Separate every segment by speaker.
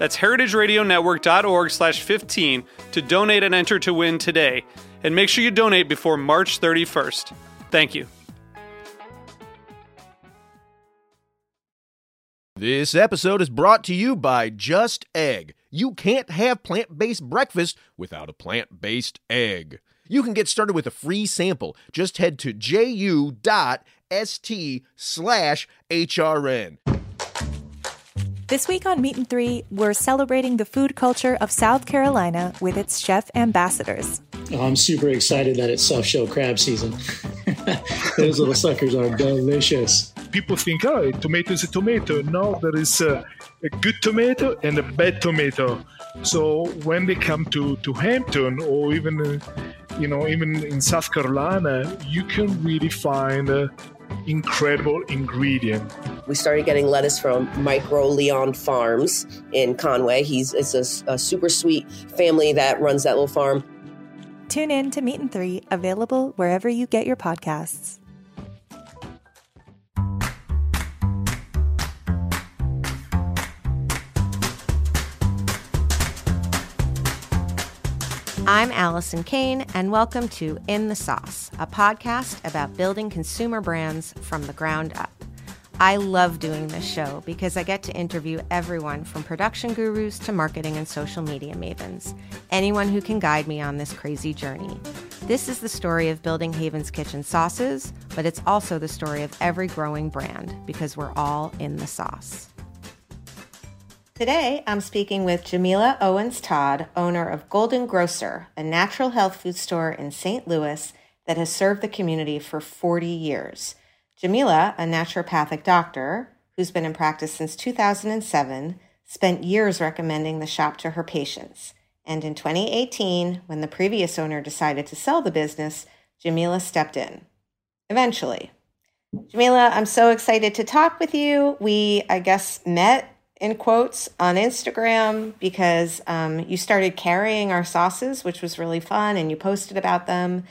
Speaker 1: That's heritageradionetwork.org slash 15 to donate and enter to win today. And make sure you donate before March 31st. Thank you.
Speaker 2: This episode is brought to you by Just Egg. You can't have plant based breakfast without a plant based egg. You can get started with a free sample. Just head to ju.st slash HRN.
Speaker 3: This week on Meat and Three, we're celebrating the food culture of South Carolina with its chef ambassadors.
Speaker 4: I'm super excited that it's soft shell crab season. Those little suckers are delicious.
Speaker 5: People think, oh, a tomato is a tomato. No, there is a, a good tomato and a bad tomato. So when they come to, to Hampton or even, uh, you know, even in South Carolina, you can really find uh, incredible ingredient.
Speaker 6: We started getting lettuce from Micro Leon Farms in Conway. He's it's a, a super sweet family that runs that little farm.
Speaker 3: Tune in to Meat and Three, available wherever you get your podcasts.
Speaker 7: I'm Alison Cayne, and welcome to In the Sauce, a podcast about building consumer brands from the ground up. I love doing this show because I get to interview everyone from production gurus to marketing and social media mavens, anyone who can guide me on this crazy journey. This is the story of building Haven's Kitchen sauces, but it's also the story of every growing brand because we're all in the sauce. Today, I'm speaking with Jamila Owens Todd, owner of Golden Grocer, a natural health food store in St. Louis that has served the community for 40 years. Jamila, a naturopathic doctor who's been in practice since 2007, spent years recommending the shop to her patients. And in 2018, when the previous owner decided to sell the business, Jamila stepped in. Eventually. Jamila, I'm so excited to talk with you. We, I guess, met in quotes on Instagram because um, you started carrying our sauces, which was really fun, and you posted about them.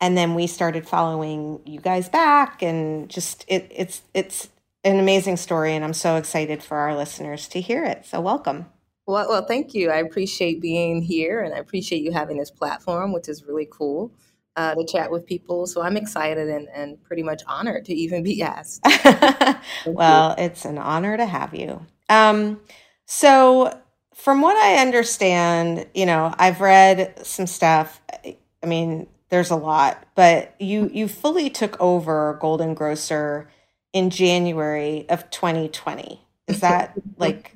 Speaker 7: And then we started following you guys back, and just it, it's it's an amazing story, and I'm so excited for our listeners to hear it. So welcome.
Speaker 6: Well, well, thank you. I appreciate being here, and I appreciate you having this platform, which is really cool. Uh, to chat with people. So I'm excited and, and pretty much honored to even be asked.
Speaker 7: well, you. it's an honor to have you. Um, so, from what I understand, you know, I've read some stuff. I mean, there's a lot, but you you fully took over Golden Grocer in January of 2020. Is that like?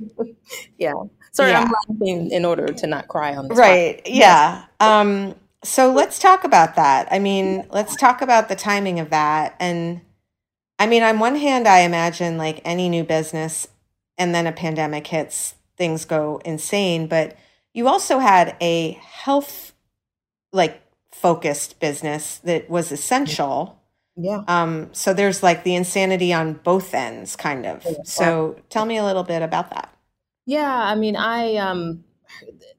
Speaker 6: yeah. Sorry, yeah. I'm laughing in order to not cry on.
Speaker 7: The right. Yeah. Um. So let's talk about that. I mean, let's talk about the timing of that. And I mean, on one hand, I imagine like any new business, and then a pandemic hits, things go insane. But you also had a health, like focused business that was essential.
Speaker 6: Yeah.
Speaker 7: Um, so there's like the insanity on both ends, kind of. So tell me a little bit about that.
Speaker 6: Yeah, I mean, I um,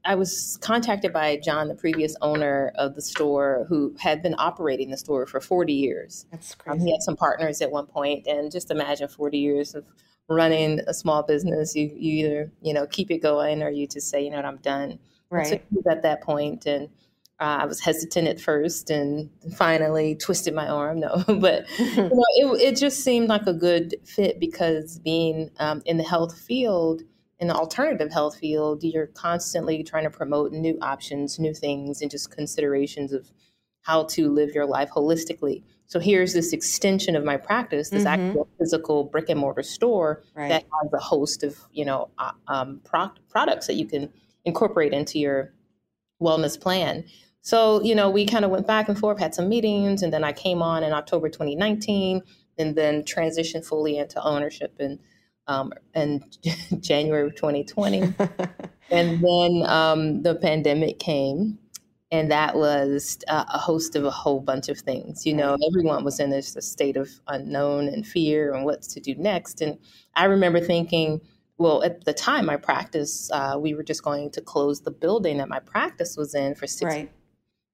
Speaker 6: I was contacted by John, the previous owner of the store, who had been operating the store for 40 years.
Speaker 7: That's crazy.
Speaker 6: Um, he had some partners at one point, and just imagine 40 years of running a small business, you, you either you know keep it going or you just say, you know what, I'm done.
Speaker 7: Right.
Speaker 6: So at that point, and uh, I was hesitant at first, and finally twisted my arm. No, but you know, it it just seemed like a good fit because being um, in the health field, in the alternative health field, you're constantly trying to promote new options, new things, and just considerations of how to live your life holistically. So here's this extension of my practice, this mm-hmm. actual physical brick and mortar store right. that has a host of you know uh, um, pro- products that you can incorporate into your wellness plan. So you know we kind of went back and forth, had some meetings, and then I came on in October 2019, and then transitioned fully into ownership in um, in January of 2020, and then um, the pandemic came and that was uh, a host of a whole bunch of things. You know, everyone was in this state of unknown and fear and what to do next. And I remember thinking, well, at the time, my practice, uh, we were just going to close the building that my practice was in for six. Right.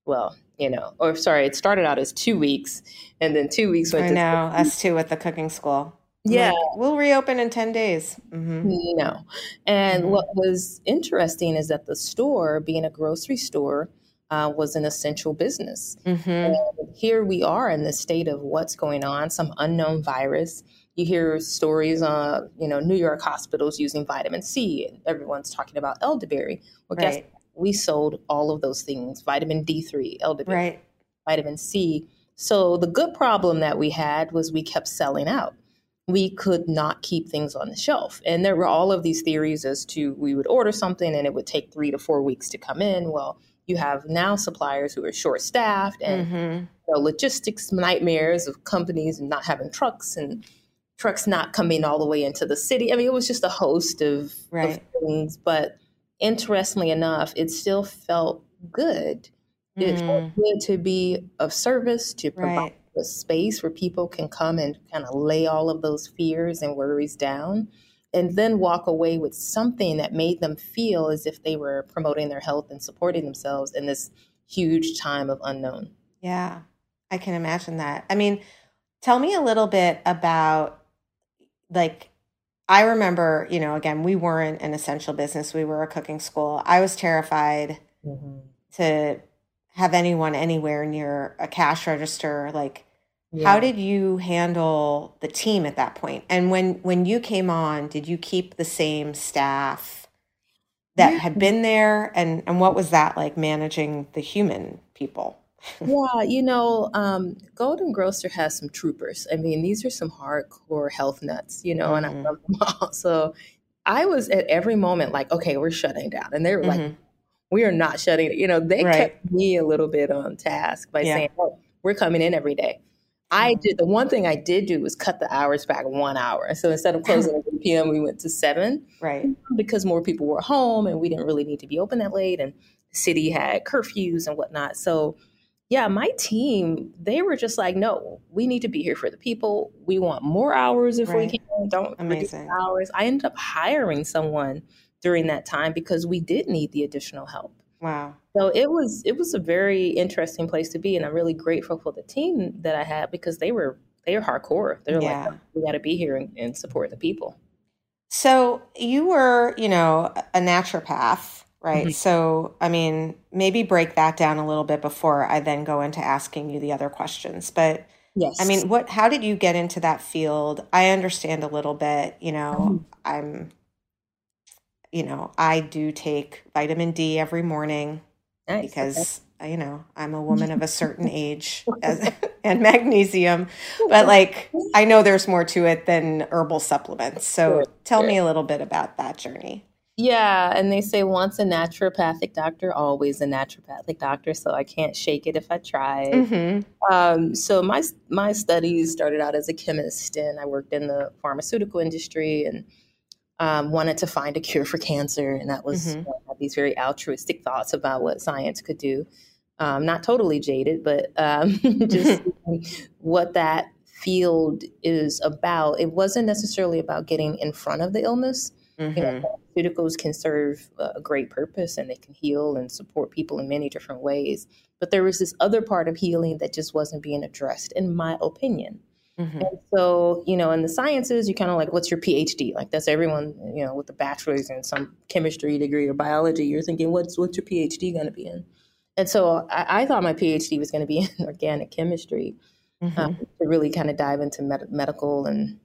Speaker 6: Well, you know, or sorry, it started out as two weeks, and then two weeks went.
Speaker 7: I know us too at the cooking school.
Speaker 6: Yeah,
Speaker 7: we'll reopen in ten days.
Speaker 6: Mm-hmm. No, and mm-hmm. what was interesting is that the store, being a grocery store, uh, was an essential business. Mm-hmm. here we are in the state of what's going on, some unknown virus. You hear stories on, you know, New York hospitals using vitamin C, and everyone's talking about elderberry. Well, right. guess we sold all of those things: vitamin D3, elderberry, right. vitamin C. So the good problem that we had was we kept selling out. We could not keep things on the shelf, and there were all of these theories as to we would order something and it would take three to four weeks to come in. Well you have now suppliers who are short staffed and mm-hmm. you know, logistics nightmares of companies and not having trucks and trucks not coming all the way into the city. I mean, it was just a host of, right. of things. But interestingly enough, it still felt good. Mm. It felt mm. good to be of service, to provide right. a space where people can come and kind of lay all of those fears and worries down and then walk away with something that made them feel as if they were promoting their health and supporting themselves in this huge time of unknown.
Speaker 7: Yeah, I can imagine that. I mean, tell me a little bit about like I remember, you know, again, we weren't an essential business. We were a cooking school. I was terrified mm-hmm. to have anyone anywhere near a cash register like yeah. How did you handle the team at that point? And when when you came on, did you keep the same staff that yeah. had been there and and what was that like managing the human people?
Speaker 6: Yeah, you know, um, Golden Grocer has some troopers. I mean, these are some hardcore health nuts, you know, mm-hmm. and I mm-hmm. love them all. So I was at every moment like, okay, we're shutting down. And they were mm-hmm. like, we are not shutting, you know, they right. kept me a little bit on task by yeah. saying, oh, we're coming in every day. I did the one thing I did do was cut the hours back one hour. So instead of closing at 8 p.m., we went to seven.
Speaker 7: Right.
Speaker 6: Because more people were home and we didn't really need to be open that late and the city had curfews and whatnot. So yeah, my team, they were just like, no, we need to be here for the people. We want more hours if right. we can. Don't Amazing. reduce hours. I ended up hiring someone during that time because we did need the additional help.
Speaker 7: Wow.
Speaker 6: So it was it was a very interesting place to be, and I'm really grateful for the team that I had because they were they are hardcore. They're yeah. like, we got to be here and, and, support the people.
Speaker 7: So you were, you know, a naturopath, right? Mm-hmm. So I mean, maybe break that down a little bit before I then go into asking you the other questions. But yes, I mean, what? How did you get into that field? I understand a little bit. You know, mm-hmm. I'm you know, I do take vitamin D every morning nice. because okay. you know I'm a woman of a certain age as, and magnesium, but like I know there's more to it than herbal supplements. So sure. tell sure. me a little bit about that journey.
Speaker 6: Yeah, and they say once a naturopathic doctor, always a naturopathic doctor. So I can't shake it if I try. Mm-hmm. Um, so my my studies started out as a chemist, and I worked in the pharmaceutical industry and um, wanted to find a cure for cancer, and that was mm-hmm. uh, these very altruistic thoughts about what science could do. Um, not totally jaded, but um, just what that field is about. It wasn't necessarily about getting in front of the illness. Mm-hmm. You know, mm-hmm. Pharmaceuticals can serve a great purpose and they can heal and support people in many different ways. But there was this other part of healing that just wasn't being addressed, in my opinion. Mm-hmm. And so, you know, in the sciences, you kind of like, what's your PhD? Like that's everyone, you know, with a bachelor's in some chemistry degree or biology, you're thinking, what's what's your PhD going to be in? And so I, I, thought my PhD was going to be in organic chemistry mm-hmm. um, to really kind of dive into med- medical and,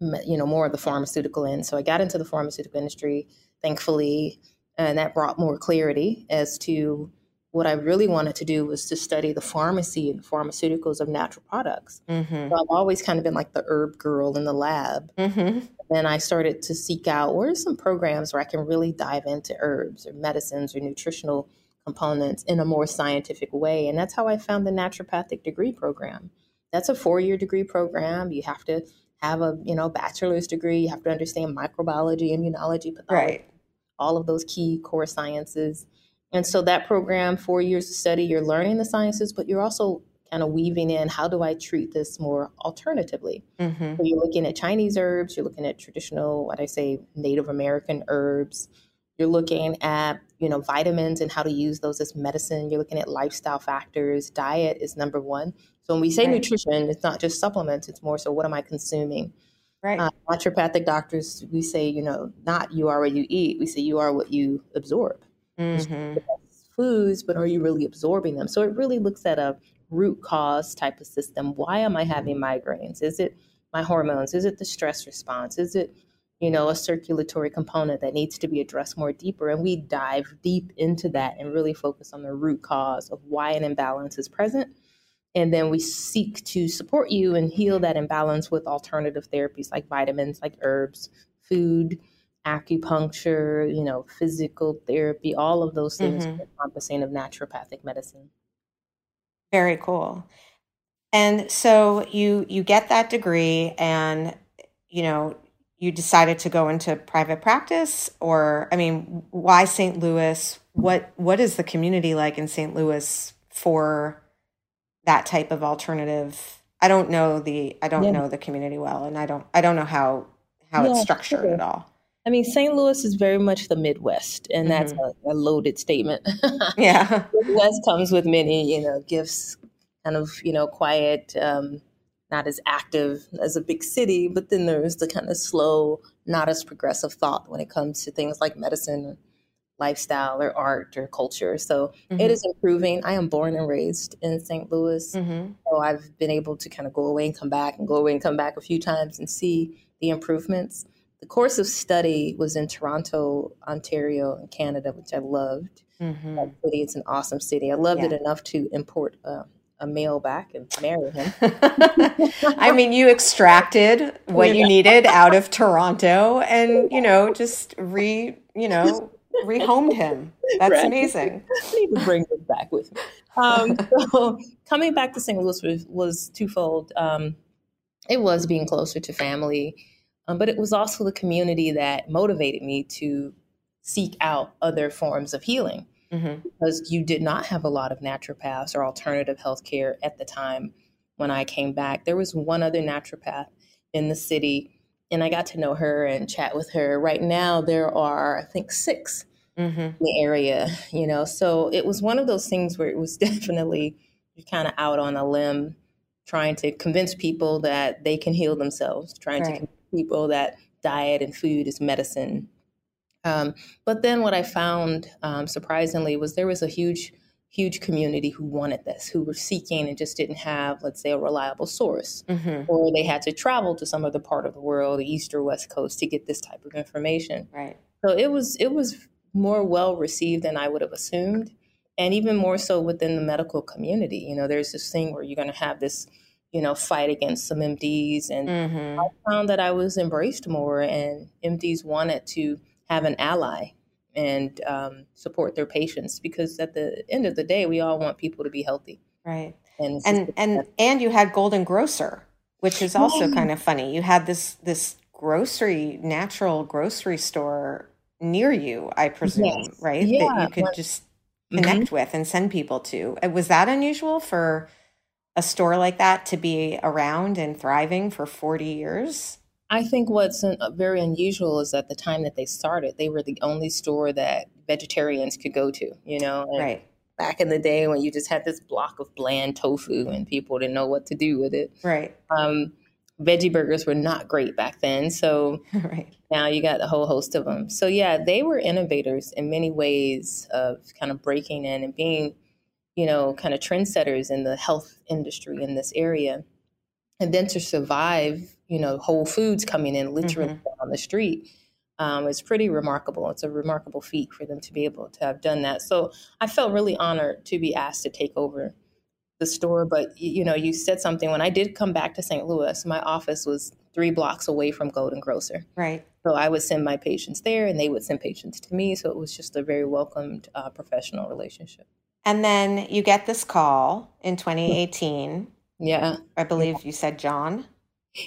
Speaker 6: you know, more of the pharmaceutical end. So I got into the pharmaceutical industry, thankfully, and that brought more clarity as to what I really wanted to do was to study the pharmacy and pharmaceuticals of natural products.
Speaker 7: Mm-hmm.
Speaker 6: So I've always kind of been like the herb girl in the lab.
Speaker 7: Mm-hmm.
Speaker 6: Then I started to seek out where are some programs where I can really dive into herbs or medicines or nutritional components in a more scientific way. And that's how I found the naturopathic degree program. That's a four-year degree program. You have to have a you know bachelor's degree. You have to understand microbiology, immunology, pathology,
Speaker 7: Right.
Speaker 6: all of those key core sciences. And so that program, four years of study, you're learning the sciences, but you're also kind of weaving in how do I treat this more alternatively.
Speaker 7: Mm-hmm.
Speaker 6: So you're looking at Chinese herbs, you're looking at traditional, what I say, Native American herbs. You're looking at, you know, vitamins and how to use those as medicine. You're looking at lifestyle factors. Diet is number one. So when we say
Speaker 7: Right.
Speaker 6: nutrition, it's not just supplements, it's more so what am I consuming?
Speaker 7: Right.
Speaker 6: Uh, naturopathic doctors, we say, you know, not you are what you eat. We say you are what you absorb.
Speaker 7: mm-hmm.
Speaker 6: Foods, but are you really absorbing them? So it really looks at a root cause type of system. Why am I having migraines? Is it my hormones? Is it the stress response? Is it, you know, a circulatory component that needs to be addressed more deeper? And we dive deep into that and really focus on the root cause of why an imbalance is present. And then we seek to support you and heal that imbalance with alternative therapies like vitamins, like herbs, food, acupuncture, you know, physical therapy, all of those things
Speaker 7: Mhm.
Speaker 6: are encompassing of naturopathic medicine.
Speaker 7: Very cool. And so you you get that degree and you know you decided to go into private practice or I mean why St. Louis? What what is the community like in St. Louis for that type of alternative? I don't know the I don't
Speaker 6: Yeah.
Speaker 7: know the community well and I don't I don't know how how it's structured
Speaker 6: sure.
Speaker 7: at all.
Speaker 6: I mean, St. Louis is very much the Midwest, and that's a, a loaded statement.
Speaker 7: Yeah.
Speaker 6: Midwest comes with many, you know, gifts, kind of, you know, quiet, um, not as active as a big city, but then there's the kind of slow, not as progressive thought when it comes to things like medicine, lifestyle, or art, or culture. So it is improving. I am born and raised in St. Louis.
Speaker 7: Mm-hmm.
Speaker 6: So I've been able to kind of go away and come back and go away and come back a few times and see the improvements. The course of study was in Toronto, Ontario, and Canada, which I loved.
Speaker 7: Mm-hmm.
Speaker 6: That city, it's an awesome city. I loved it enough to import uh, a male back and marry him.
Speaker 7: I mean, you extracted what you needed out of Toronto and, you know, just re, you know, rehomed him. That's
Speaker 6: Right.
Speaker 7: amazing.
Speaker 6: I need to bring this back with me. Um, so coming back to St. Louis was, was twofold. Um, it was being closer to family, um, but it was also the community that motivated me to seek out other forms of healing
Speaker 7: Mhm.
Speaker 6: because you did not have a lot of naturopaths or alternative healthcare at the time when I came back. There was one other naturopath in the city, and I got to know her and chat with her. Right now, there are, I think, six
Speaker 7: Mm-hmm.
Speaker 6: in the area, you know. So it was one of those things where it was definitely kind of out on a limb, trying to convince people that they can heal themselves, trying to convince people that diet and food is medicine. Um, but then what I found um, surprisingly was there was a huge, huge community who wanted this, who were seeking and just didn't have, let's say, a reliable source
Speaker 7: Mm-hmm.
Speaker 6: or they had to travel to some other part of the world, the east or west coast, to get this type of information.
Speaker 7: Right.
Speaker 6: So it was it was more well received than I would have assumed, and even more so within the medical community. You know, there's this thing where you're going to have this, you know, fight against some MDs, and
Speaker 7: Mm-hmm.
Speaker 6: I found that I was embraced more, and MDs wanted to have an ally and um, support their patients because at the end of the day, we all want people to be healthy.
Speaker 7: Right.
Speaker 6: And
Speaker 7: And and and you had Golden Grocer, which is also
Speaker 6: Yeah.
Speaker 7: kind of funny. You had this this grocery natural grocery store near you, I presume,
Speaker 6: Yes.
Speaker 7: right? That you could
Speaker 6: Well,
Speaker 7: just
Speaker 6: Mhm.
Speaker 7: connect with and send people to. Uh, Was that unusual for a store like that to be around and thriving for 40 years?
Speaker 6: I think what's uh, very unusual is at the time that they started, they were the only store that vegetarians could go to, you know? And
Speaker 7: Right.
Speaker 6: Back in the day when you just had this block of bland tofu and people didn't know what to do with it.
Speaker 7: Right.
Speaker 6: Um, veggie burgers were not great back then. So
Speaker 7: right.
Speaker 6: now you got a whole host of them. So yeah, they were innovators in many ways of kind of breaking in and being, you know, kind of trendsetters in the health industry in this area. And then to survive, you know, Whole Foods coming in literally on the street um, it's pretty remarkable. It's a remarkable feat for them to be able to have done that. So I felt really honored to be asked to take over the store. But you know, you said something when I did come back to St. Louis. My office was three blocks away from Golden Grocer.
Speaker 7: Right.
Speaker 6: So I would send my patients there, and they would send patients to me. So it was just a very welcomed uh, professional relationship.
Speaker 7: And then you get this call in 2018.
Speaker 6: Yeah.
Speaker 7: I believe you said John.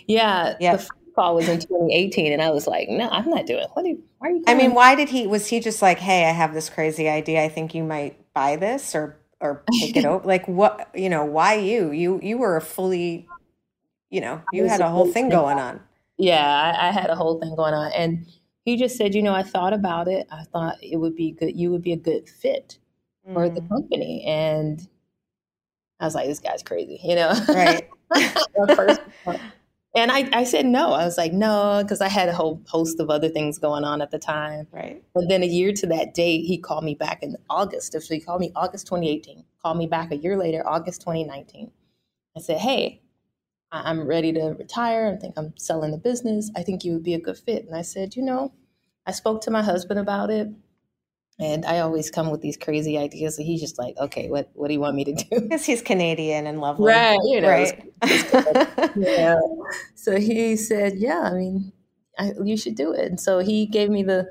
Speaker 6: Yeah.
Speaker 7: Yeah.
Speaker 6: The call was in 2018, and I was like, "No, I'm not doing. It. What? Are you, why are you?"
Speaker 7: I mean, why did he? Was he just like, "Hey, I have this crazy idea. I think you might buy this or or take it over"? Like, what? You know, why you? You you were a fully, you know, you had
Speaker 6: a
Speaker 7: whole thing going on.
Speaker 6: yeah, I, I had a whole thing going on, and he just said, "You know, I thought about it. I thought it would be good. You would be a good fit for the
Speaker 7: Mm,
Speaker 6: company." And I was like, "This guy's crazy," you know.
Speaker 7: right.
Speaker 6: And I, I said no. I was like, no, because I had a whole host of other things going on at the time.
Speaker 7: Right.
Speaker 6: But then a year to that date, he called me back in August. So he called me August 2018. Called me back a year later, August 2019. I said, hey, I'm ready to retire. I think I'm selling the business. I think you would be a good fit. And I said, you know, I spoke to my husband about it. And I always come with these crazy ideas. So he's just like, okay, what, what do you want me to do?
Speaker 7: Because he's Canadian and lovely.
Speaker 6: Right, you know,
Speaker 7: Right.
Speaker 6: yeah. So he said, "Yeah, I mean, I, you should do it." And so he gave me the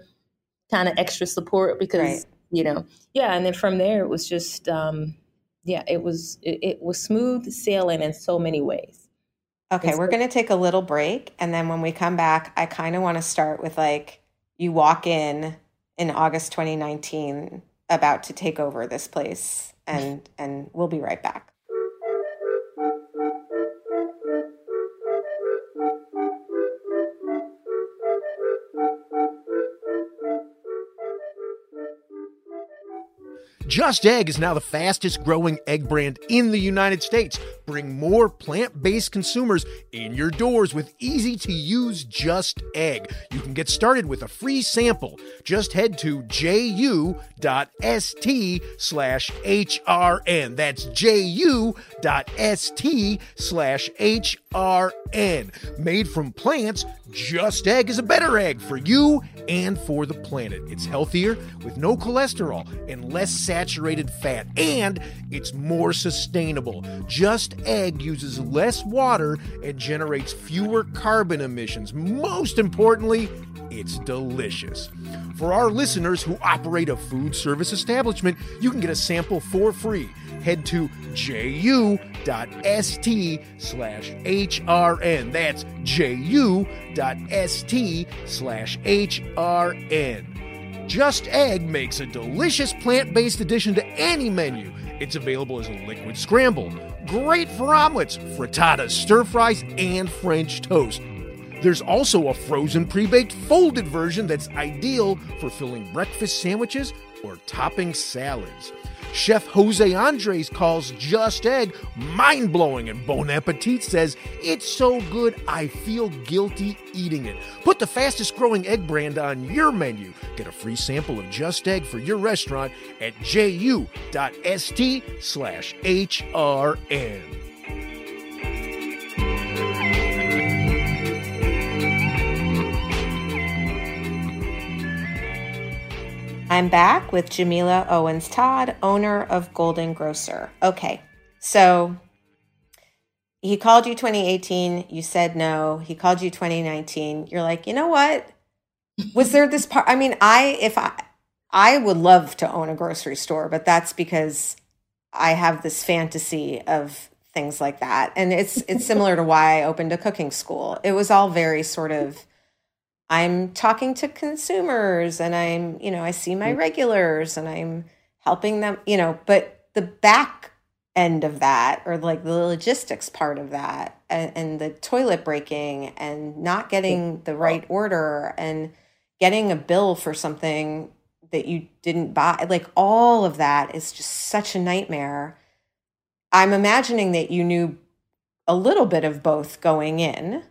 Speaker 6: kind of extra support because
Speaker 7: Right.
Speaker 6: you know, yeah. And then from there, it was just, um, yeah, it was it, it was smooth sailing in so many ways.
Speaker 7: Okay,
Speaker 6: It's
Speaker 7: we're going to take a little break. And then when we come back, I kind of want to start with like you walk in in August 2019 about to take over this place. And, and we'll be right back.
Speaker 2: Just Egg is now the fastest growing egg brand in the United States. Bring more plant based consumers in your doors with easy to use Just Egg. You can get started with a free sample. Just head to ju.st slash HRN. That's ju.st slash HRN. Made from plants, Just Egg is a better egg for you and for the planet. It's healthier with no cholesterol and less saturated fat, and it's more sustainable. Just Egg uses less water and generates fewer carbon emissions. Most importantly, it's delicious. For our listeners who operate a food service establishment, you can get a sample for free. Head to ju.st slash HRN. That's ju.st slash HRN. Just Egg makes a delicious plant based addition to any menu. It's available as a liquid scramble. Great for omelets, frittatas, stir fries, and French toast. There's also a frozen pre baked folded version that's ideal for filling breakfast sandwiches or topping salads. Chef Jose Andres calls Just Egg mind blowing, and Bon Appetit says it's so good I feel guilty eating it. Put the fastest growing egg brand on your menu. Get a free sample of Just Egg for your restaurant at ju.st slash HRN.
Speaker 7: I'm back with Jamila Owens Todd, owner of Golden Grocer. Okay, so he called you 2018. You said no. He called you 2019. You're like, you know what? Was there this part? I mean, I if I I would love to own a grocery store, but that's because I have this fantasy of things like that, and it's it's similar to why I opened a cooking school. It was all very sort of I'm talking to consumers and I'm, you know, I see my mm. regulars and I'm helping them, you know, but the back end of that or like the logistics part of that and, and the toilet breaking and not getting mm. the right order and getting a bill for something that you didn't buy, like all of that is just such a nightmare. I'm imagining that you knew a little bit of both going in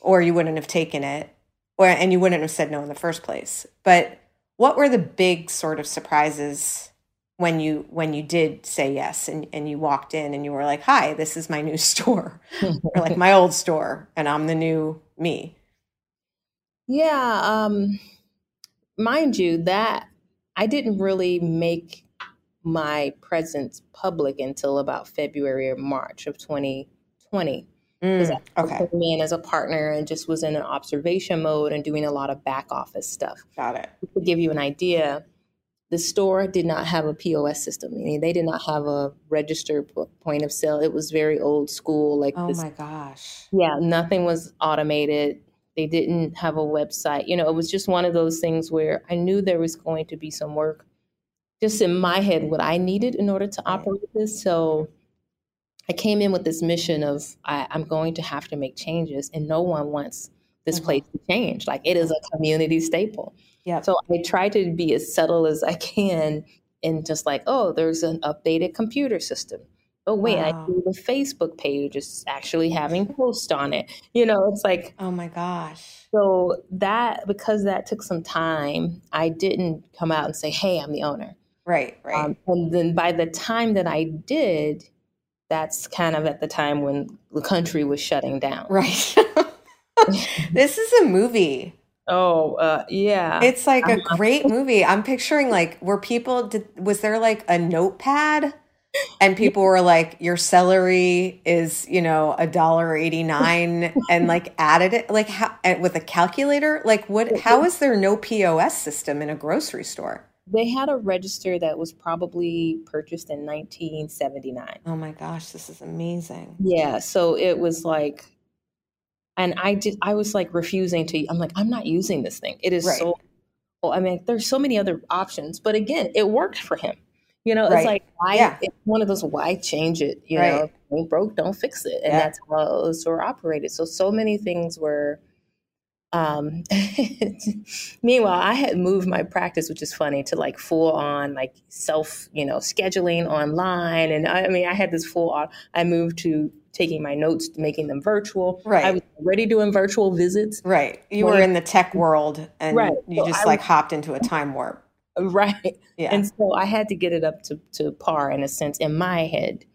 Speaker 7: or you wouldn't have taken it or and you wouldn't have said no in the first place. But what were the big sort of surprises when you when you did say yes and, and you walked in and you were like, Hi, this is my new store. or like my old store and I'm the new me.
Speaker 6: Yeah, um, mind you, that I didn't really make my presence public until about February or March of 2020. Because
Speaker 7: Mm,
Speaker 6: I
Speaker 7: okay,
Speaker 6: came in as a partner and just was in an observation mode and doing a lot of back office stuff.
Speaker 7: got it.
Speaker 6: To give you an idea, the store did not have a POS system. Meaning they did not have a registered po- point of sale. It was very old school, like
Speaker 7: Oh
Speaker 6: this
Speaker 7: my gosh.
Speaker 6: yeah, nothing was automated. They didn't have a website. You know, it was just one of those things where I knew there was going to be some work just in my head what I needed in order to operate this. So I came in with this mission of I, I'm going to have to make changes, and no one wants this
Speaker 7: Mhm.
Speaker 6: place to change. Like it is a community staple.
Speaker 7: Yep.
Speaker 6: So I try to be as subtle as I can and just like, oh, there's an updated computer system. Oh, wait, I see the Facebook page is actually having posts on it. You know, it's like,
Speaker 7: Oh my gosh.
Speaker 6: so that, because that took some time, I didn't come out and say, hey, I'm the owner.
Speaker 7: Right, right.
Speaker 6: Um, and then by the time that I did, that's kind of at the time when the country was shutting down.
Speaker 7: right. this is a movie.
Speaker 6: Oh, uh, yeah.
Speaker 7: It's like a great movie. I'm picturing like were people did was there like a notepad and people were like your celery is, you know, a dollar 89 and like added it like how with a calculator? Like what how is there no POS system in a grocery store?
Speaker 6: They had a register that was probably purchased in 1979.
Speaker 7: Oh my gosh, this is amazing.
Speaker 6: Yeah, so it was like, and I did. I was like refusing to. I'm like, I'm not using this thing. It is
Speaker 7: Right.
Speaker 6: so. Well, I mean, there's so many other options, but again, it worked for him. You know,
Speaker 7: Right.
Speaker 6: it's like why?
Speaker 7: Yeah.
Speaker 6: It's one of those why change it? You
Speaker 7: Right.
Speaker 6: know, if it ain't broke, don't fix it, and
Speaker 7: Yeah.
Speaker 6: that's how the store operated. So so many things were. Um, meanwhile, I had moved my practice, which is funny, to like full on like self, you know, scheduling online, and I, I mean, I had this full on. I moved to taking my notes, making them virtual.
Speaker 7: Right.
Speaker 6: I was already doing virtual visits.
Speaker 7: Right. You were in the tech world and
Speaker 6: Right.
Speaker 7: you
Speaker 6: So
Speaker 7: just
Speaker 6: I
Speaker 7: like hopped into a time warp.
Speaker 6: Right.
Speaker 7: Yeah.
Speaker 6: And so I had to get it up to, to par in a sense in my head.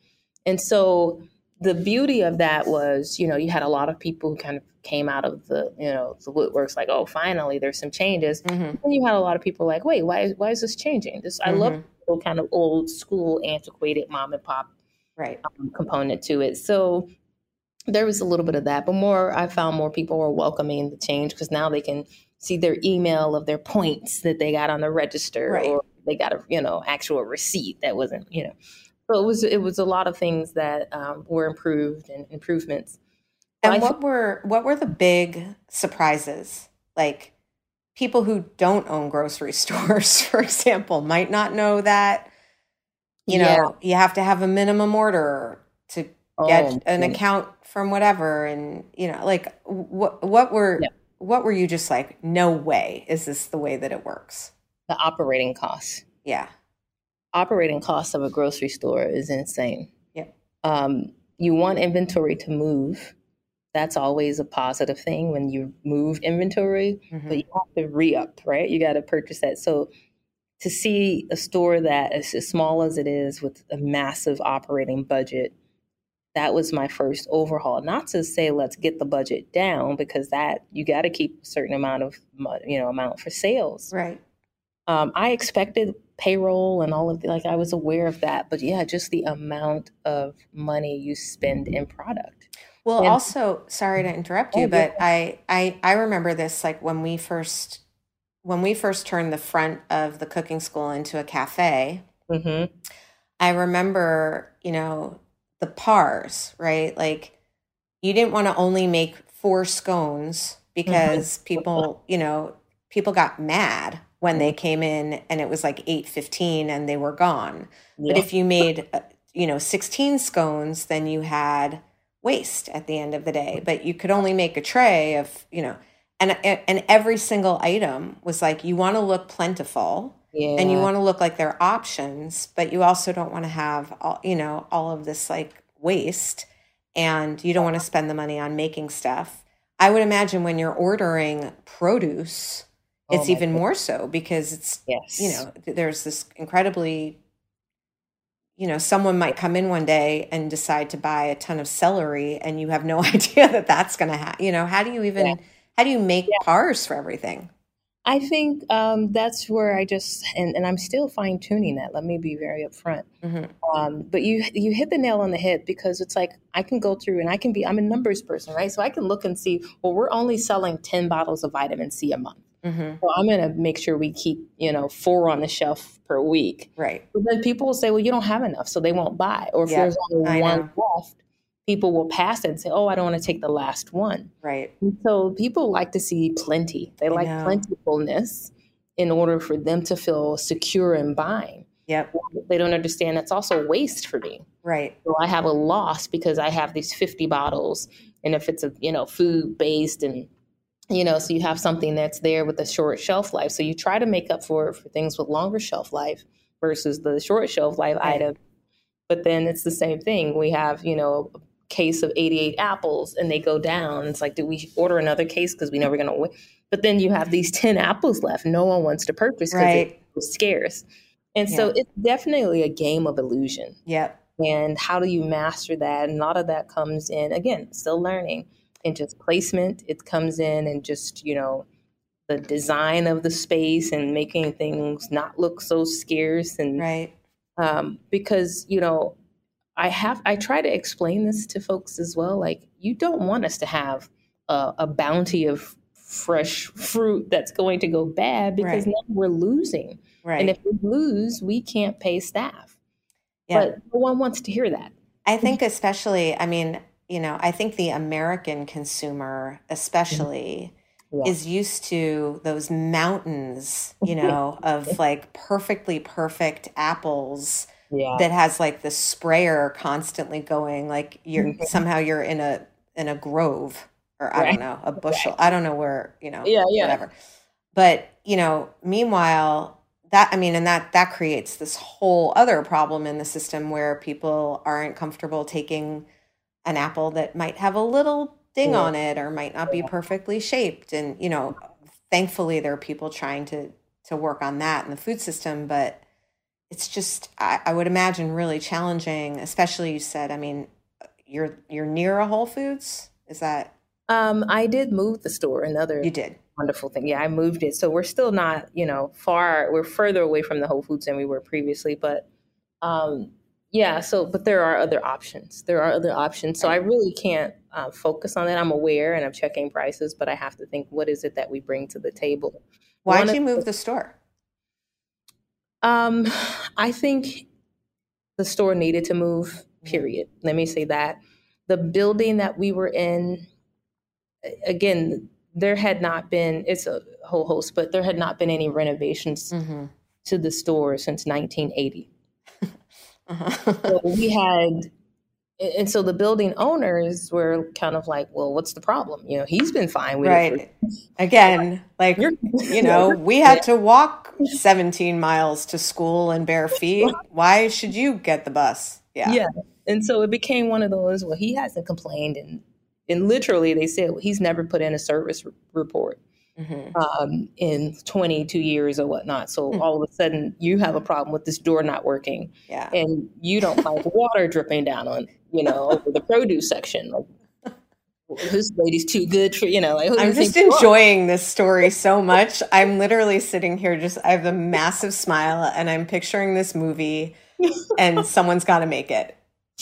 Speaker 6: And so the beauty of that was, you know, you had a lot of people who kind of came out of the, you know, the woodworks like, oh, finally there's some changes.
Speaker 7: Mhm.
Speaker 6: And you had a lot of people like, wait, why is, why is this changing? This I love
Speaker 7: Mhm.
Speaker 6: the kind of old school, antiquated mom and pop
Speaker 7: Right.
Speaker 6: um, component to it. So there was a little bit of that, but more I found more people were welcoming the change because now they can see their email of their points that they got on the register
Speaker 7: Right.
Speaker 6: or they got a you know actual receipt that wasn't you know. So it was it was a lot of things that um, were improved and improvements.
Speaker 7: And
Speaker 6: I
Speaker 7: what were what were the big surprises? Like people who don't own grocery stores, for example, might not know that you know
Speaker 6: Yeah.
Speaker 7: you have to have a minimum order to get
Speaker 6: Oh,
Speaker 7: an
Speaker 6: man.
Speaker 7: account from whatever, and you know, like what what were
Speaker 6: Yeah.
Speaker 7: what were you just like? No way is this the way that it works?
Speaker 6: the operating costs.
Speaker 7: Yeah,
Speaker 6: Operating costs of a grocery store is insane.
Speaker 7: Yep.
Speaker 6: Um, you want inventory to move. That's always a positive thing when you move inventory.
Speaker 7: Mhm.
Speaker 6: but you have to re up, right? You got to purchase that. So to see a store that is as small as it is with a massive operating budget, that was my first overhaul. Not to say let's get the budget down because that you got to keep a certain amount of you know amount for sales.
Speaker 7: right.
Speaker 6: Um, I expected payroll and all of the like I was aware of that, but yeah, just the amount of money you spend in product.
Speaker 7: Well,
Speaker 6: And-
Speaker 7: also, sorry to interrupt
Speaker 6: Oh,
Speaker 7: you,
Speaker 6: yeah.
Speaker 7: but I, I I remember this like when we first when we first turned the front of the cooking school into a cafe.
Speaker 6: hmm
Speaker 7: I remember, you know, the pars, right? Like you didn't want to only make four scones because people, you know, people got mad when they came in and it was like 8:15 and they were gone. But if you made, uh, you know, 16 scones, then you had waste at the end of the day. But you could only make a tray of, you know, and and every single item was like you want to look plentiful
Speaker 6: yeah.
Speaker 7: and you want to look like there are options, but you also don't want to have all, you know, all of this like waste and you don't want to spend the money on making stuff. I would imagine when you're ordering produce,
Speaker 6: Oh
Speaker 7: it's even more so because it's
Speaker 6: yes,
Speaker 7: you know, there's this incredibly, you know, someone might come in one day and decide to buy a ton of celery, and you have no idea that that's going to happen. You know, how do you even,
Speaker 6: Yeah.
Speaker 7: How do you make yeah. pars for everything?
Speaker 6: I think um, that's where I just and, and I'm still fine tuning that. Let me be very upfront. Mm-hmm. Um, but you you hit the nail on the head because it's like I can go through and I can be I'm a numbers person, right? So I can look and see. Well, we're only selling ten bottles of vitamin C a month. Mm-hmm. So I'm going to make sure we keep you know four on the shelf per week.
Speaker 7: Right.
Speaker 6: But then people will say, well, you don't have enough, so they won't buy. Or if yep. there's only one left, people will pass it and say, "Oh, I don't want to take the last one."
Speaker 7: Right.
Speaker 6: And so people like to see plenty. They I like know. plentifulness in order for them to feel secure in buying.
Speaker 7: Yep.
Speaker 6: They don't understand that's also waste for me.
Speaker 7: Right.
Speaker 6: So I have a loss because I have these 50 bottles and if it's a, you know, food based and you know, so you have something that's there with a short shelf life. So you try to make up for for things with longer shelf life versus the short shelf life right. item. But then it's the same thing. We have, you know, a case of 88 apples and they go down. It's like, do we order another case because we know we're going to win? But then you have these 10 apples left. No one wants to purchase because right. it's scarce. And yeah. so it's definitely a game of illusion.
Speaker 7: Yep.
Speaker 6: And how do you master that? And a lot of that comes in, again, still learning in just placement. It comes in and just, you know, the design of the space and making things not look so scarce and
Speaker 7: right.
Speaker 6: Um, because you know I have I try to explain this to folks as well. Like you don't want us to have a, a bounty of fresh fruit that's going to go bad because right. now we're losing.
Speaker 7: Right.
Speaker 6: And if we lose, we can't pay staff. Yeah. But no one wants to hear that.
Speaker 7: I think especially, I mean, you know, I think the American consumer especially yeah. is used to those mountains, you know, of like perfectly perfect apples
Speaker 6: yeah.
Speaker 7: that has like the sprayer constantly going like you're mm-hmm. somehow you're in a in a grove or I right. don't know, a bushel. Right. I don't know where, you know,
Speaker 6: yeah, yeah.
Speaker 7: whatever. But, you know, meanwhile, that I mean, and that that creates this whole other problem in the system where people aren't comfortable taking an apple that might have a little ding yeah. on it or might not be perfectly shaped. And, you know, thankfully there are people trying to to work on that in the food system, but it's just I, I would imagine really challenging especially you said i mean you're you're near a whole foods? Is that
Speaker 6: um i did move the store another
Speaker 7: you did?
Speaker 6: wonderful thing. Yeah i moved it. So we're still not you know far we're further away from the whole foods than we were previously but um yeah so but there are other options there are other options so i really can't uh, focus on that i'm aware and i'm checking prices but i have to think what is it that we bring to the table
Speaker 7: why did you move the store
Speaker 6: um, I think the store needed to move, period. Let me say that. The building that we were in, again, there had not been, it's a whole host, but there had not been any renovations mm-hmm. to the store since 1980. Uh-huh. so we had and so the building owners were kind of like, well, what's the problem? You know, he's been fine with
Speaker 7: right. it. Right. Again, like, you know, we had to walk 17 miles to school in bare feet. Why should you get the bus? Yeah.
Speaker 6: Yeah. And so it became one of those, well, he hasn't complained. And, and literally they said, well, he's never put in a service report. Mm-hmm. Um, in 22 years or whatnot. So mm-hmm. all of a sudden, you have a problem with this door not working,
Speaker 7: yeah.
Speaker 6: and you don't like water dripping down on you know, over the produce section. Like, this lady's too good for you know. Like,
Speaker 7: I'm just enjoying this story so much. I'm literally sitting here, just I have a massive smile, and I'm picturing this movie, and someone's got to make it.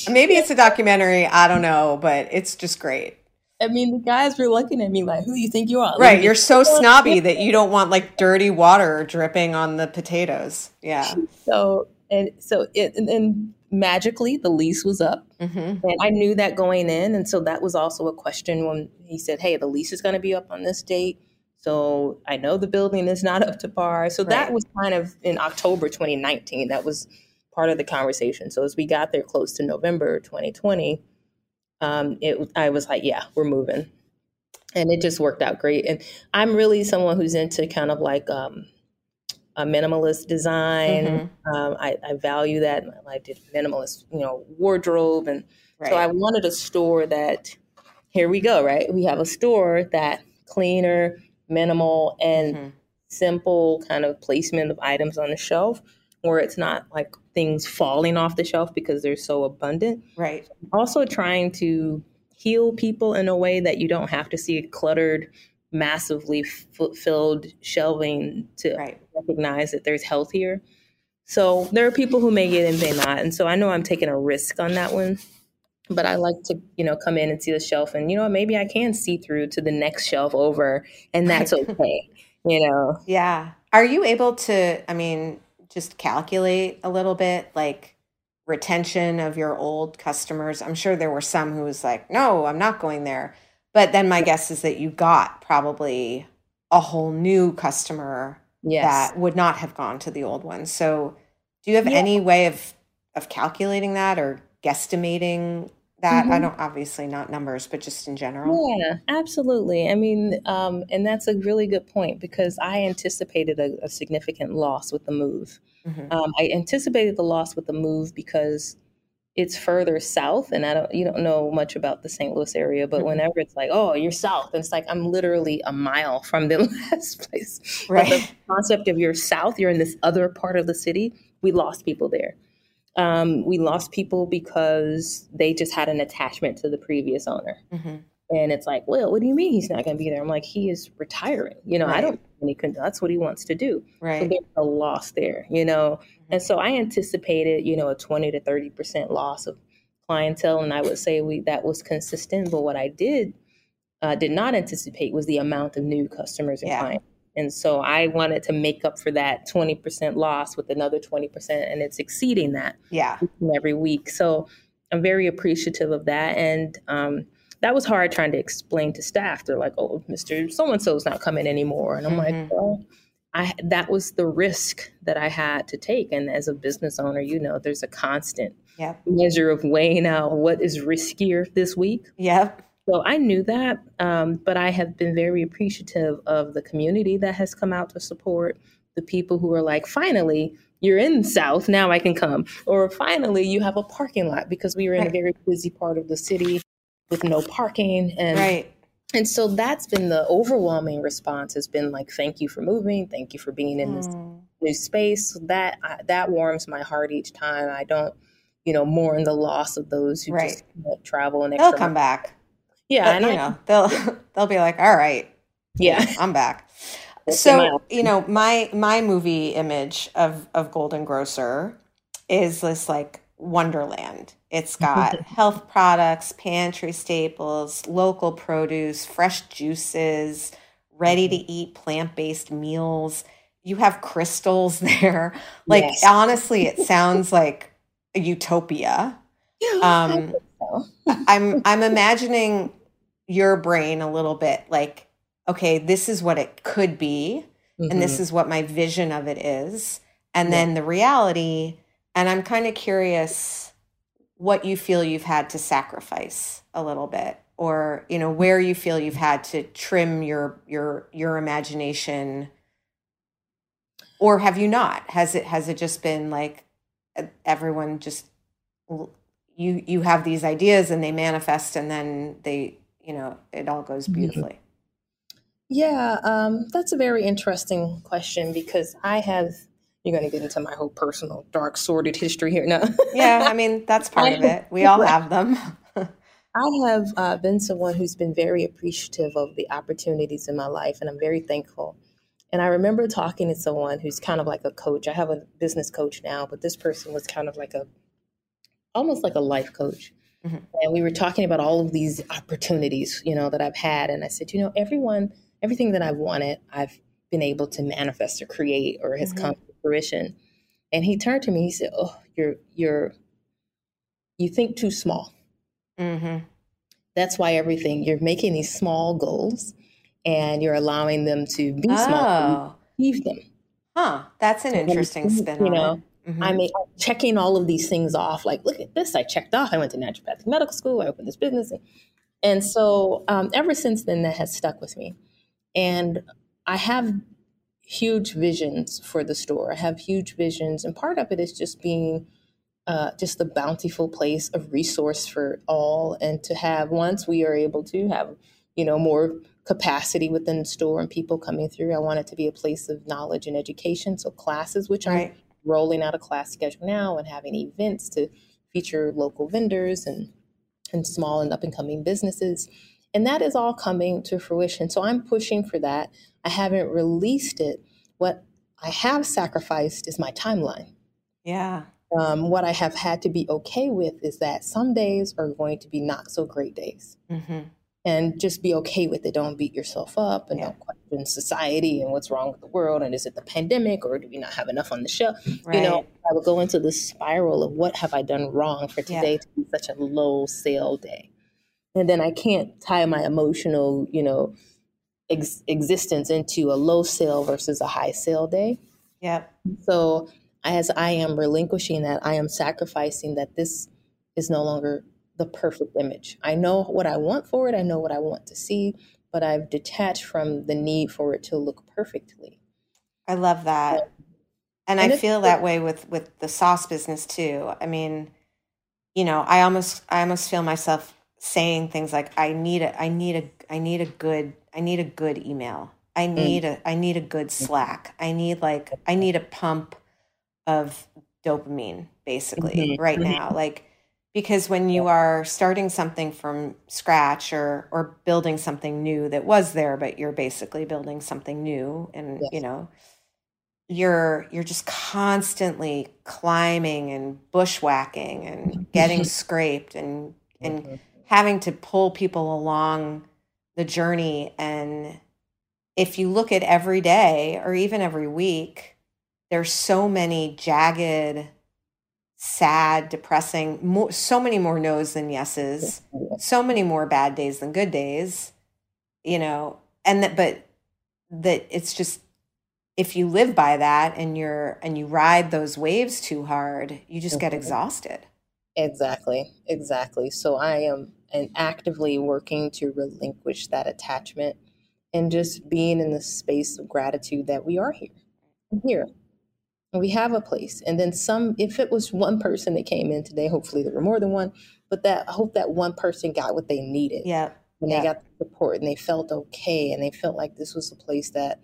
Speaker 7: Maybe it's a documentary. I don't know, but it's just great.
Speaker 6: I mean, the guys were looking at me like, "Who do you think you are?"
Speaker 7: Right, you're so snobby that you don't want like dirty water dripping on the potatoes. Yeah.
Speaker 6: So and so it and, and magically the lease was up mm-hmm. and i knew that going in and so that was also a question when he said hey the lease is going to be up on this date so i know the building is not up to par so right. that was kind of in october 2019 that was part of the conversation so as we got there close to november 2020 um, it, i was like yeah we're moving and it just worked out great and i'm really someone who's into kind of like um, a minimalist design. Mm-hmm. Um, I, I, value that. I did minimalist, you know, wardrobe, and right. so I wanted a store that. Here we go. Right, we have a store that cleaner, minimal, and mm-hmm. simple kind of placement of items on the shelf, where it's not like things falling off the shelf because they're so abundant.
Speaker 7: Right.
Speaker 6: Also, trying to heal people in a way that you don't have to see a cluttered massively f- filled shelving to
Speaker 7: Right.
Speaker 6: recognize that there's health here. So there are people who may get and may not, and so I know I'm taking a risk on that one. But I like to, you know, come in and see the shelf, and you know, maybe I can see through to the next shelf over, and that's okay. you know,
Speaker 7: Yeah. Are you able to, I mean, just calculate a little bit like retention of your old customers? I'm sure there were some who was like, no, I'm not going there. But then my guess is that you got probably a whole new customer
Speaker 6: yes.
Speaker 7: that would not have gone to the old one. So do you have
Speaker 6: Yeah.
Speaker 7: any way of of calculating that or guesstimating that? I
Speaker 6: Mhm.
Speaker 7: don't obviously not numbers, but just in general.
Speaker 6: Yeah, absolutely. I mean, um, and that's a really good point because I anticipated a, a significant loss with the move.
Speaker 7: Mhm.
Speaker 6: Um, I anticipated the loss with the move because it's further south, and I don't, you don't know much about the St. Louis area, but
Speaker 7: Mhm.
Speaker 6: whenever it's like, oh, you're south, and it's like I'm literally a mile from the last place. But
Speaker 7: Right.
Speaker 6: the concept of you're south, you're in this other part of the city. We lost people there. Um, we lost people because they just had an attachment to the previous owner.
Speaker 7: Mhm.
Speaker 6: And it's like, well, what do you mean he's not going to be there? I'm like, he is retiring. You know, I don't. And he can. That's what he wants to do. So
Speaker 7: Right.
Speaker 6: there's a loss there. You know, and so I anticipated, you know, a 20 to 30 percent loss of clientele, and I would say we that was consistent. But what I did uh, did not anticipate was the amount of new customers and
Speaker 7: Yeah.
Speaker 6: clients. And so I wanted to make up for that 20% loss with another 20%, and it's exceeding that
Speaker 7: Yeah.
Speaker 6: every week. So I'm very appreciative of that. And um, that was hard trying to explain to staff. They're like, oh, Mr. So and so's not coming anymore. And I'm
Speaker 7: Mhm.
Speaker 6: like, well, I, that was the risk that I had to take. And as a business owner, you know, there's a constant
Speaker 7: Yep.
Speaker 6: measure of weighing out what is riskier this week.
Speaker 7: Yep.
Speaker 6: So I knew that, um, but I have been very appreciative of the community that has come out to support the people who are like, finally, you're in South, now I can come. Or finally, you have a parking lot because we were in a very busy part of the city with no parking. And,
Speaker 7: Right.
Speaker 6: and so that's been the overwhelming response has been like, thank you for moving. Thank you for being in this
Speaker 7: Mm.
Speaker 6: new space. That, I, that warms my heart each time. I don't, you know, mourn the loss of those who
Speaker 7: Right.
Speaker 6: just travel an
Speaker 7: They'll come back.
Speaker 6: Yeah,
Speaker 7: But,
Speaker 6: and
Speaker 7: you
Speaker 6: I,
Speaker 7: know, they'll they'll be like, all right,
Speaker 6: yeah.
Speaker 7: I'm back.
Speaker 6: Let's get my-
Speaker 7: So you know, my my movie image of of Golden Grocer is this like wonderland. It's got health products, pantry staples, local produce, fresh juices, ready to eat plant based meals. You have crystals there. Like
Speaker 6: Yes.
Speaker 7: honestly, it sounds like a utopia. Um, I'm I'm imagining your brain a little bit like, okay, this is what it could be, and this
Speaker 6: mhm.
Speaker 7: is what my vision of it is, and
Speaker 6: Yeah.
Speaker 7: then the reality. And I'm kind of curious what you feel you've had to sacrifice a little bit, or you know where you feel you've had to trim your your your imagination, or have you not? Has it has it just been like everyone just you you have these ideas and they manifest and then they you know it all goes
Speaker 6: Mhm.
Speaker 7: beautifully
Speaker 6: yeah, um, that's a very interesting question because I have. You're going to get into my whole personal dark sordid history here now.
Speaker 7: yeah i mean that's part of it we all have them
Speaker 6: I have uh, been someone who's been very appreciative of the opportunities in my life, and I'm very thankful. And I remember talking to someone who's kind of like a coach. I have a business coach now, but this person was kind of like a, almost like a life coach.
Speaker 7: Mhm.
Speaker 6: And we were talking about all of these opportunities, you know, that I've had. And I said, you know, everyone, everything that I've wanted, I've been able to manifest or create or has
Speaker 7: Mhm.
Speaker 6: come to fruition. And he turned to me, he said, oh, you're, you're, you think too small
Speaker 7: hmm
Speaker 6: that's why everything you're making these small goals and you're allowing them to be small and
Speaker 7: oh
Speaker 6: achieve them
Speaker 7: huh that's an
Speaker 6: So,
Speaker 7: interesting spin
Speaker 6: you know,
Speaker 7: Mhm.
Speaker 6: i mean I'm checking all of these things off like look at this i checked off i went to naturopathic medical school i opened this business and, so um, ever since then that has stuck with me. And i have huge visions for the store. I have huge visions and part of it is just being uh, just a bountiful place of resource for all and to have once we are able to have you know more capacity within the store and people coming through i want it to be a place of knowledge and education. So classes which i'm
Speaker 7: right
Speaker 6: rolling out a class schedule now and having events to feature local vendors and and small and up and coming businesses And that is all coming to fruition. So I'm pushing for that. I haven't released it. What I have sacrificed is my timeline.
Speaker 7: Yeah.
Speaker 6: Um, what I have had to be okay with is that some days are going to be not so great days.
Speaker 7: Mm-hmm.
Speaker 6: And just be okay with it. Don't beat yourself up and
Speaker 7: Yeah.
Speaker 6: don't question society and what's wrong with the world. And is it the pandemic or do we not have enough on the shelf?
Speaker 7: Right.
Speaker 6: You know, I would go into this spiral of what have I done wrong for
Speaker 7: Yeah.
Speaker 6: today to be such a low sale day. And then I can't tie my emotional, you know, ex- existence into a low sale versus a high sale day.
Speaker 7: Yeah.
Speaker 6: So as I am relinquishing that, I am sacrificing that this is no longer the perfect image. I know what I want for it, I know what I want to see, but I've detached from the need for it to look perfectly.
Speaker 7: I love that. And,
Speaker 6: And
Speaker 7: I feel that way with with the sauce business too. I mean, you know, I almost I almost feel myself saying things like I need a I need a I need a good I need a good email. I need a I need a good Slack. I need like I need a pump of dopamine basically
Speaker 6: Mhm,
Speaker 7: right
Speaker 6: mhm.
Speaker 7: now. Like because when you are starting something from scratch or or building something new that was there but you're basically building something new and
Speaker 6: Yes.
Speaker 7: you know you're you're just constantly climbing and bushwhacking and getting scraped and and
Speaker 6: Mhm.
Speaker 7: having to pull people along the journey and if you look at every day or even every week there's so many jagged sad depressing more, so many more no's than yeses so many more bad days than good days you know and that but that it's just if you live by that and you're and you ride those waves too hard you just get
Speaker 6: Mhm.
Speaker 7: exhausted
Speaker 6: Exactly, exactly. So I am and actively working to relinquish that attachment and just being in the space of gratitude that we are here. I'm here. And we have a place. And then some if it was one person that came in today, hopefully there were more than one, but that I hope that one person got what they needed.
Speaker 7: yeah
Speaker 6: And
Speaker 7: Yeah.
Speaker 6: they got the support and they felt okay and they felt like this was a place that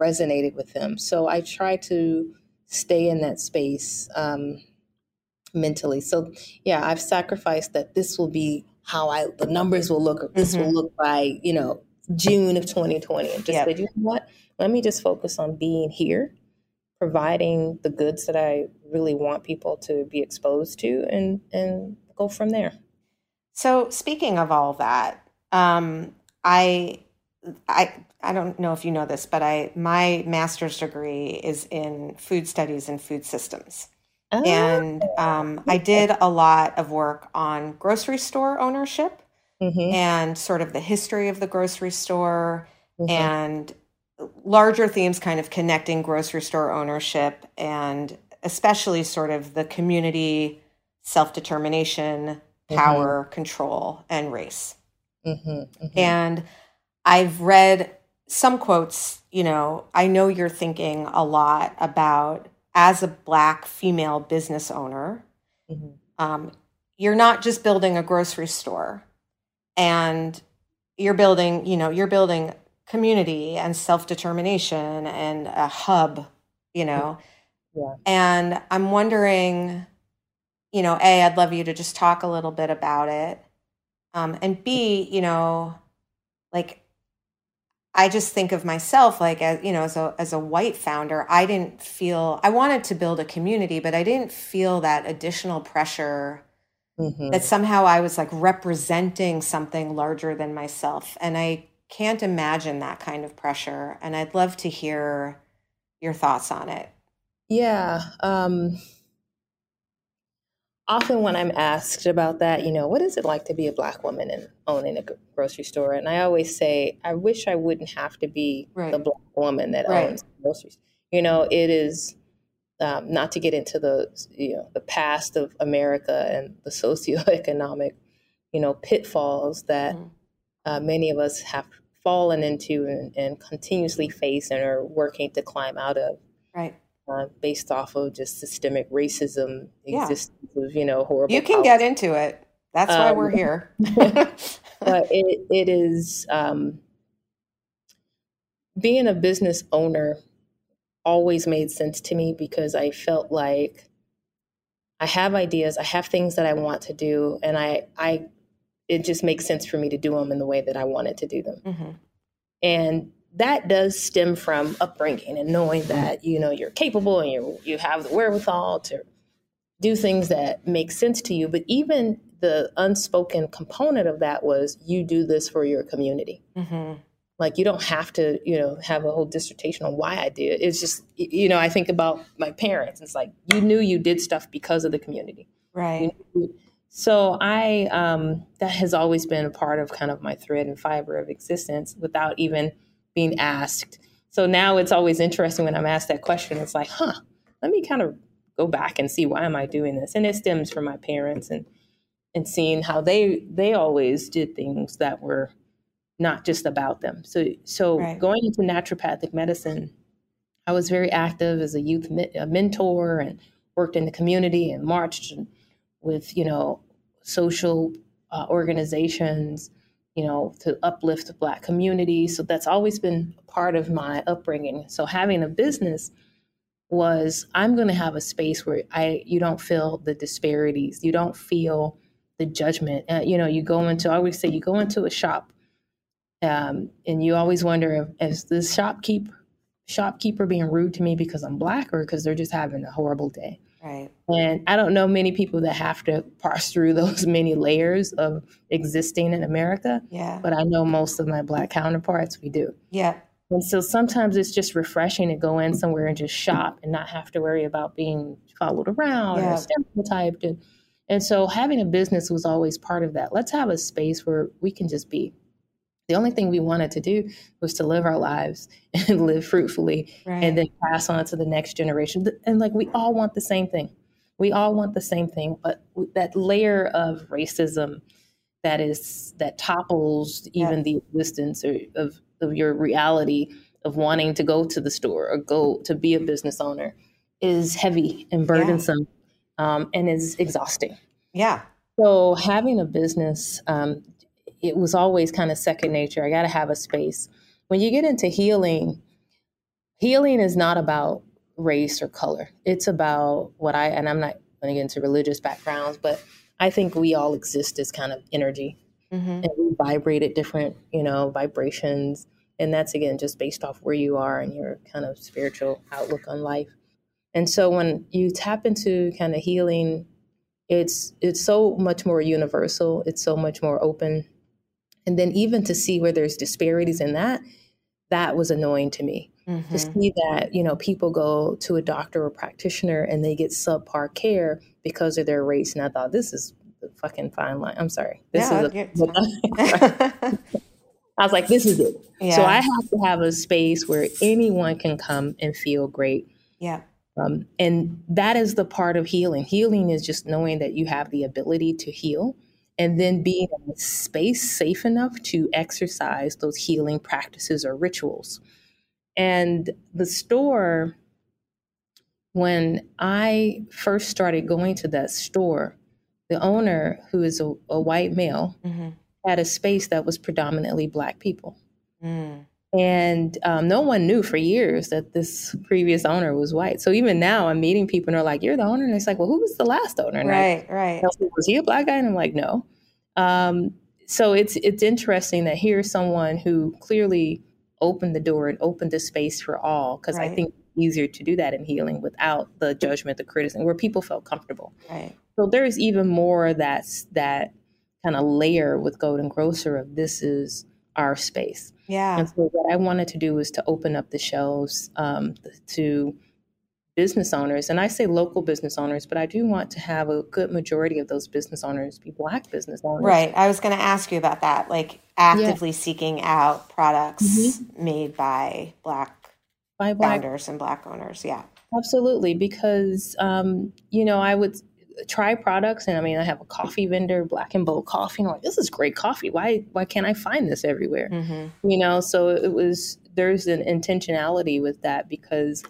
Speaker 6: resonated with them. So I try to stay in that space um, mentally. So yeah, I've sacrificed that this will be how I the numbers will look. This will
Speaker 7: Mhm.
Speaker 6: look by you know June of 2020. And just
Speaker 7: Yep.
Speaker 6: said, you know what? Let me just focus on being here, providing the goods that I really want people to be exposed to, and and go from there.
Speaker 7: So speaking of all that, um, I, I, I don't know if you know this, but I my master's degree is in food studies and food systems, and um, I did a lot of work on grocery store ownership
Speaker 6: Mhm,
Speaker 7: and sort of the history of the grocery store
Speaker 6: mhm.
Speaker 7: and larger themes kind of connecting grocery store ownership and especially sort of the community self-determination power control and race
Speaker 6: Mhm, mhm.
Speaker 7: and i've read some quotes you know i know you're thinking a lot about as a black female business owner
Speaker 6: Mhm.
Speaker 7: um, you're not just building a grocery store and you're building you know you're building community and self-determination and a hub you know
Speaker 6: Yeah.
Speaker 7: and i'm wondering you know a i'd love you to just talk a little bit about it um, and b you know like i just think of myself like as you know as a as a white founder i didn't feel i wanted to build a community but i didn't feel that additional pressure
Speaker 6: Mhm.
Speaker 7: that somehow I was like representing something larger than myself. And I can't imagine that kind of pressure. And I'd love to hear your thoughts on it.
Speaker 6: Yeah. Um, often when I'm asked about that, you know, what is it like to be a black woman and owning a grocery store? And I always say, I wish I wouldn't have to be
Speaker 7: Right.
Speaker 6: the black woman that
Speaker 7: Right.
Speaker 6: owns groceries. You know, it is um, not to get into the you know the past of America and the socioeconomic, you know, pitfalls that
Speaker 7: Mhm.
Speaker 6: Uh, many of us have fallen into and, and continuously face and are working to climb out of
Speaker 7: Right.
Speaker 6: uh, based off of just systemic racism,
Speaker 7: Yeah.
Speaker 6: existence of you know horrible.
Speaker 7: You can get into it. That's why
Speaker 6: Um,
Speaker 7: we're here.
Speaker 6: but it it is um, being a business owner always made sense to me because I felt like I have ideas, I have things that I want to do, and I I it just makes sense for me to do them in the way that I wanted to do them. Mm-hmm. And that does stem from upbringing and knowing that you know you're capable and you you have the wherewithal to do things that make sense to you. But even the unspoken component of that was you do this for your community. Mm-hmm. Like you don't have to, you know, have a whole dissertation on why I did. It. It's just, you know, I think about my parents. It's like you knew you did stuff because of the community,
Speaker 7: right?
Speaker 6: So I, um, that has always been a part of kind of my thread and fiber of existence, without even being asked. So now it's always interesting when I'm asked that question. It's like, huh, let me kind of go back and see why am I doing this, and it stems from my parents and and seeing how they they always did things that were not just about them. So so right. going into naturopathic medicine, I was very active as a youth a mentor and worked in the community and marched with you know social uh, organizations you know to uplift the black community so that's always been part of my upbringing so having a business was i'm going to have a space where i you don't feel the disparities you don't feel the judgment. Uh, you know, you go into, I always say, you go into a shop um, and you always wonder if, is this shopkeep, shopkeeper being rude to me because I'm black or because they're just having a horrible day.
Speaker 7: Right.
Speaker 6: And I don't know many people that have to parse through those many layers of existing in America.
Speaker 7: Yeah.
Speaker 6: But I know most of my black counterparts, we do.
Speaker 7: Yeah.
Speaker 6: And so sometimes it's just refreshing to go in somewhere and just shop and not have to worry about being followed around yeah. or stereotyped. And and so having a business was always part of that. Let's have a space where we can just be. The only thing we wanted to do was to live our lives and live fruitfully right. and then pass on to the next generation. And like we all want the same thing. We all want the same thing, but that layer of racism that is that topples even the existence of, of your reality of wanting to go to the store or go to be a business owner is heavy and burdensome um, and is exhausting.
Speaker 7: Yeah.
Speaker 6: So having a business, um, it was always kind of second nature. I got to have a space. When you get into healing, healing is not about race or color. It's about what I, and I'm not going to get into religious backgrounds, but I think we all exist as kind of energy mm-hmm. and we vibrate at different, you know, vibrations. And that's again just based off where you are and your kind of spiritual outlook on life. And so when you tap into kind of healing, it's it's so much more universal, it's so much more open. And then even to see where there's disparities in that, that was annoying to me. Mm-hmm. To see that, you know, people go to a doctor or practitioner and they get subpar care because of their race. And I thought this is the fucking fine line. I'm sorry. This yeah, is a, I was like, this is it. Yeah. So I have to have a space where anyone can come and feel great.
Speaker 7: Yeah.
Speaker 6: Um, and that is the part of healing. Healing is just knowing that you have the ability to heal and then being in a space safe enough to exercise those healing practices or rituals. And the store, when I first started going to that store, the owner, who is a, a white male, mm-hmm. had a space that was predominantly Black people. Mm. And um, no one knew for years that this previous owner was white. So even now, I'm meeting people and they're like, "You're the owner," and it's like, "Well, who was the last owner?" And
Speaker 7: right, I, right.
Speaker 6: Was he a black guy? And I'm like, "No." Um, so it's it's interesting that here's someone who clearly opened the door and opened the space for all because right. I think easier to do that in healing without the judgment, the criticism, where people felt comfortable.
Speaker 7: Right.
Speaker 6: So there's even more that's that kind of layer with Golden Grocer of this is our space.
Speaker 7: Yeah.
Speaker 6: And so what I wanted to do was to open up the shelves um, to business owners, and I say local business owners, but I do want to have a good majority of those business owners be Black business owners.
Speaker 7: Right. I was going to ask you about that, like actively yeah. seeking out products mm-hmm. made by Black by Black founders and Black owners. Yeah.
Speaker 6: Absolutely, because um, you know I would try products and I mean I have a coffee vendor, Black and Bold Coffee, and I'm like, this is great coffee. Why why can't I find this everywhere? Mm-hmm. You know, so it was there's an intentionality with that because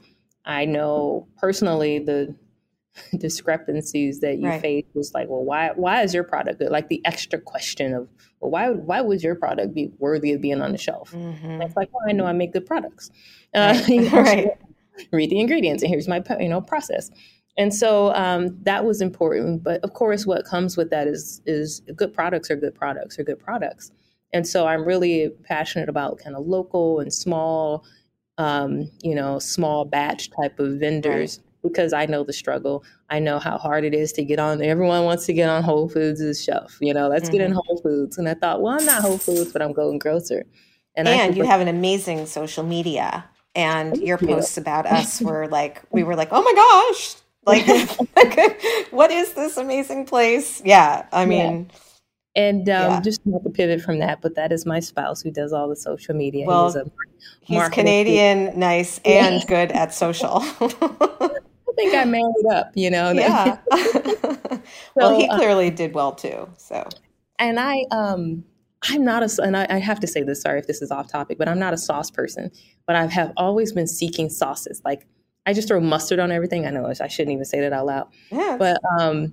Speaker 6: I know personally the discrepancies that you right. face was like, well, why why is your product good? Like the extra question of, well, why why would your product be worthy of being on the shelf? Mm-hmm. It's like, well, I know I make good products. Uh, right. you know, right. Read the ingredients, and here's my you know process. And so um, that was important. But of course, what comes with that is is good products are good products are good products. And so I'm really passionate about kind of local and small, um, you know, small batch type of vendors right. because I know the struggle. I know how hard it is to get on. Everyone wants to get on Whole Foods' shelf. You know, let's mm-hmm. get in mm-hmm. Whole Foods. And I thought, well, I'm not Whole Foods, but I'm Golden Grocer.
Speaker 7: And, and you have an amazing social media. And your posts about us were like, we were like, oh my gosh, like, what is this amazing place? Yeah, I mean. Yeah.
Speaker 6: And um, yeah. just not to pivot from that, but that is my spouse who does all the social media.
Speaker 7: Well, he's, he's Canadian, nice, and good at social.
Speaker 6: I think I married up, you know.
Speaker 7: Yeah. so, well, he uh, clearly uh, did well too. So.
Speaker 6: And I, um, I'm not a, and I, I, have to say this. Sorry if this is off topic, but I'm not a sauce person. But I have always been seeking sauces. Like I just throw mustard on everything. I know I shouldn't even say that out loud. Yeah. But um,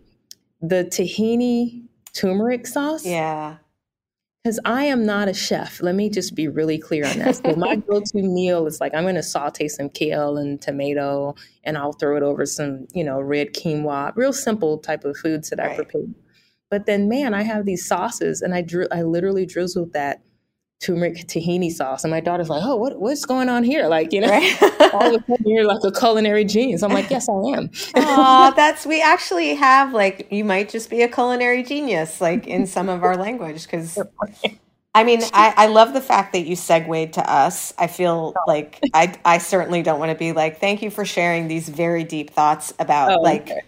Speaker 6: the tahini turmeric sauce.
Speaker 7: Yeah.
Speaker 6: Because I am not a chef. Let me just be really clear on that. So my go-to meal is like I'm going to saute some kale and tomato, and I'll throw it over some, you know, red quinoa. Real simple type of foods that right. I prepare. But then, man, I have these sauces, and I drew, I literally drizzled that turmeric tahini sauce. And my daughter's like, oh, what, what's going on here? Like, you know, right? all of a sudden you're like a culinary genius. I'm like, yes, I am.
Speaker 7: Oh, that's, we actually have like, you might just be a culinary genius, like in some of our language. Cause I mean, I, I love the fact that you segued to us. I feel like I, I certainly don't want to be like, thank you for sharing these very deep thoughts about oh, like, okay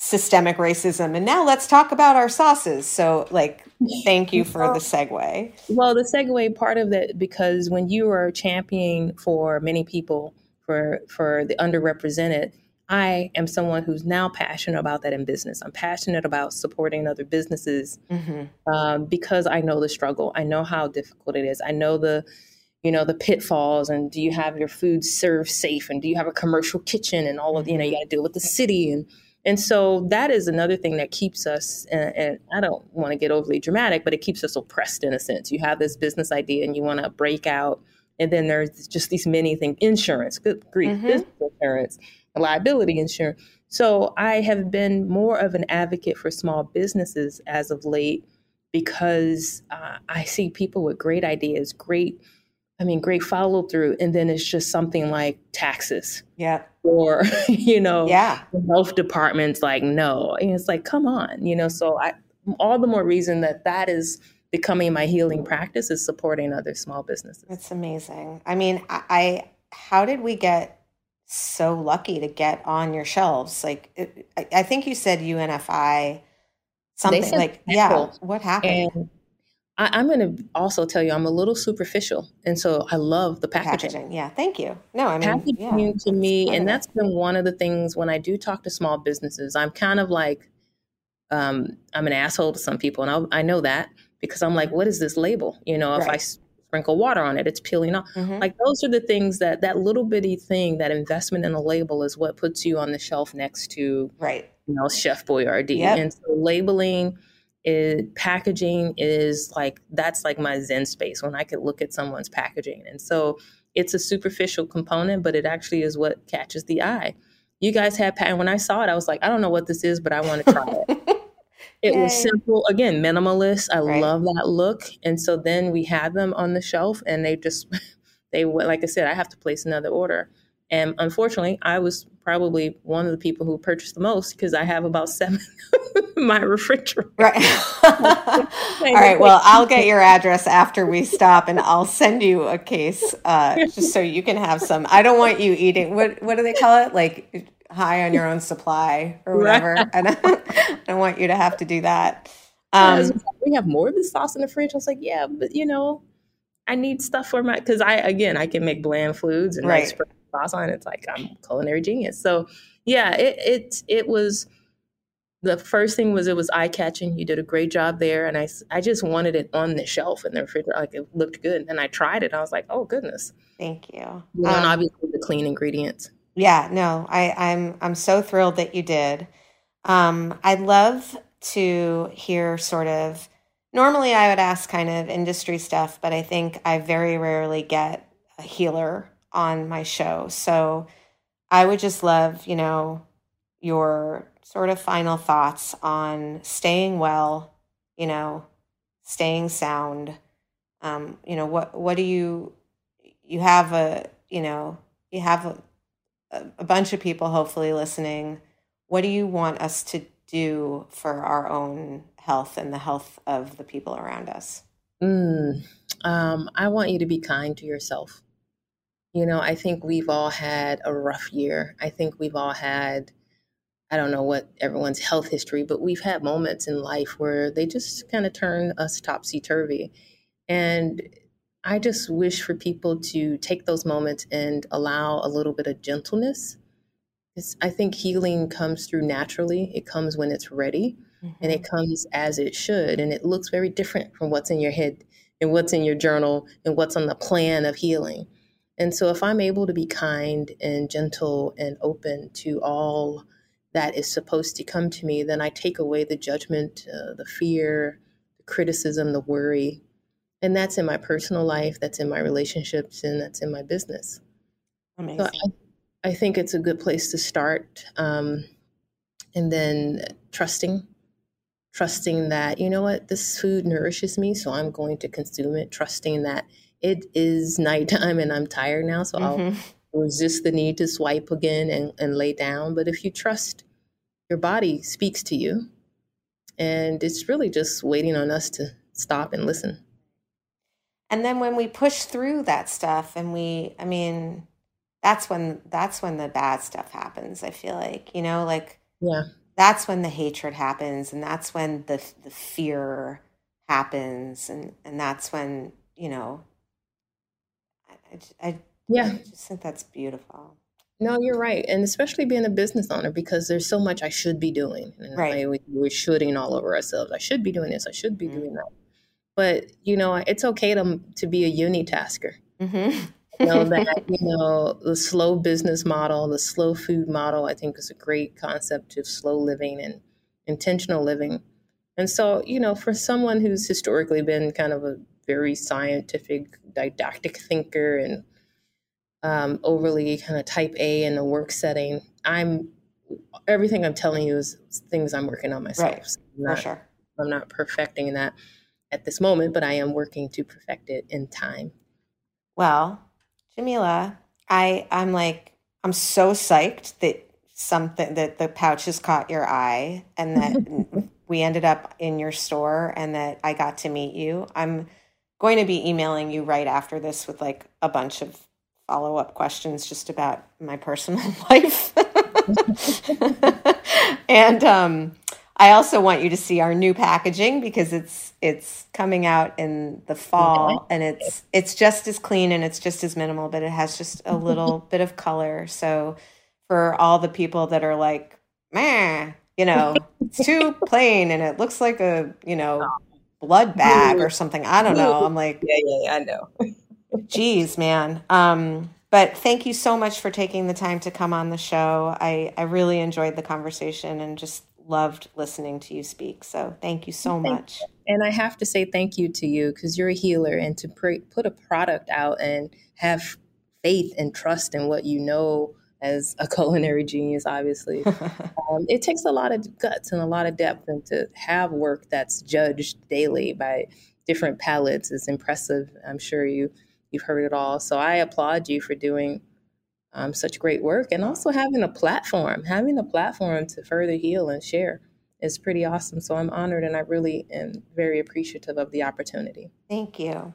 Speaker 7: systemic racism. And now let's talk about our sauces. So, like, thank you for the segue.
Speaker 6: Well, the segue part of that because when you are championing for many people for for the underrepresented, I am someone who's now passionate about that in business. I'm passionate about supporting other businesses mm-hmm. um, because I know the struggle. I know how difficult it is. I know the you know the pitfalls and do you have your food served safe and do you have a commercial kitchen and all of you know you got to deal with the city and and so that is another thing that keeps us, and, and I don't want to get overly dramatic, but it keeps us oppressed in a sense. You have this business idea and you want to break out, and then there's just these many things insurance, good grief, mm-hmm. business insurance, liability insurance. So I have been more of an advocate for small businesses as of late because uh, I see people with great ideas, great I mean, great follow through. And then it's just something like taxes.
Speaker 7: Yeah.
Speaker 6: Or, you know,
Speaker 7: yeah.
Speaker 6: health departments like, no. And it's like, come on, you know, so I, all the more reason that that is becoming my healing practice is supporting other small businesses.
Speaker 7: It's amazing. I mean, I, I how did we get so lucky to get on your shelves? Like, it, I, I, think you said UNFI, something like, yeah, what happened? And
Speaker 6: I, am going to also tell you I'm a little superficial, and so I love the packaging.
Speaker 7: packaging. Yeah, thank you. No, I mean
Speaker 6: packaging yeah, to me, and that's been one of the things when I do talk to small businesses. I'm kind of like, um, I'm an asshole to some people, and I'll, i know that because I'm like, what is this label? You know, if right. I sprinkle water on it, it's peeling off. Mm-hmm. Like those are the things that that little bitty thing, that investment in a label, is what puts you on the shelf next to
Speaker 7: right,
Speaker 6: you know, Chef Boyardee, yep. and so labeling is packaging is like that's like my zen space when i could look at someone's packaging. And so it's a superficial component but it actually is what catches the eye. You guys had and when i saw it i was like i don't know what this is but i want to try it. It Yay. was simple again minimalist. I right. love that look. And so then we had them on the shelf and they just they went like i said i have to place another order and unfortunately, I was probably one of the people who purchased the most because I have about seven in my refrigerator.
Speaker 7: Right. All right. Well, I'll get your address after we stop, and I'll send you a case uh, just so you can have some. I don't want you eating. What What do they call it? Like high on your own supply or whatever. Right. I, don't, I don't want you to have to do that.
Speaker 6: Um, we have more of the sauce in the fridge. I was like, yeah, but you know, I need stuff for my because I again I can make bland foods and right. Sauce on. It's like I'm culinary genius. So yeah, it it it was the first thing was it was eye catching. You did a great job there, and I I just wanted it on the shelf in the refrigerator. Like it looked good, and I tried it. I was like, oh goodness.
Speaker 7: Thank you.
Speaker 6: um, and obviously the clean ingredients.
Speaker 7: Yeah, no, I, I'm I'm so thrilled that you did. Um, I'd love to hear sort of. Normally, I would ask kind of industry stuff, but I think I very rarely get a healer on my show. So I would just love, you know, your sort of final thoughts on staying well, you know, staying sound. Um, you know, what what do you you have a you know you have a, a bunch of people hopefully listening. What do you want us to do for our own health and the health of the people around us?
Speaker 6: Mm, um, I want you to be kind to yourself. You know, I think we've all had a rough year. I think we've all had, I don't know what everyone's health history, but we've had moments in life where they just kind of turn us topsy turvy. And I just wish for people to take those moments and allow a little bit of gentleness. It's, I think healing comes through naturally, it comes when it's ready. Mm-hmm. And it comes as it should. And it looks very different from what's in your head and what's in your journal and what's on the plan of healing. And so, if I'm able to be kind and gentle and open to all that is supposed to come to me, then I take away the judgment, uh, the fear, the criticism, the worry. And that's in my personal life, that's in my relationships, and that's in my business.
Speaker 7: Amazing. So
Speaker 6: I, I think it's a good place to start. Um, and then trusting trusting that, you know what, this food nourishes me, so I'm going to consume it, trusting that it is nighttime and I'm tired now, so mm-hmm. I'll resist the need to swipe again and, and lay down. But if you trust, your body speaks to you. And it's really just waiting on us to stop and listen.
Speaker 7: And then when we push through that stuff and we, I mean, that's when that's when the bad stuff happens. I feel like, you know, like
Speaker 6: yeah
Speaker 7: that's when the hatred happens and that's when the the fear happens and and that's when you know I, I,
Speaker 6: yeah.
Speaker 7: I just think that's beautiful.
Speaker 6: No you're right and especially being a business owner because there's so much i should be doing and
Speaker 7: right.
Speaker 6: we, we're shooting all over ourselves i should be doing this i should be mm-hmm. doing that. But you know it's okay to to be a unitasker
Speaker 7: mm-hmm.
Speaker 6: Know that you know the slow business model, the slow food model, I think is a great concept of slow living and intentional living. And so, you know, for someone who's historically been kind of a very scientific, didactic thinker and um, overly kind of type A in the work setting, I'm everything I'm telling you is things I'm working on myself.
Speaker 7: Right. So not, for sure.
Speaker 6: I'm not perfecting that at this moment, but I am working to perfect it in time.
Speaker 7: Well, Jamila, I I'm like I'm so psyched that something that the pouch has caught your eye and that we ended up in your store and that I got to meet you. I'm going to be emailing you right after this with like a bunch of follow up questions just about my personal life. and um, I also want you to see our new packaging because it's it's coming out in the fall and it's it's just as clean and it's just as minimal, but it has just a little bit of color. So for all the people that are like, man, you know, it's too plain and it looks like a, you know, blood bag or something. I don't know. I'm like,
Speaker 6: yeah, yeah, yeah I know.
Speaker 7: geez, man. Um, but thank you so much for taking the time to come on the show. I, I really enjoyed the conversation and just loved listening to you speak. So thank you so much.
Speaker 6: And I have to say thank you to you because you're a healer and to pr- put a product out and have faith and trust in what you know as a culinary genius, obviously. um, it takes a lot of guts and a lot of depth, and to have work that's judged daily by different palates is impressive. I'm sure you you've heard it all. So I applaud you for doing um, such great work and also having a platform, having a platform to further heal and share is pretty awesome. So I'm honored and I really am very appreciative of the opportunity.
Speaker 7: Thank you.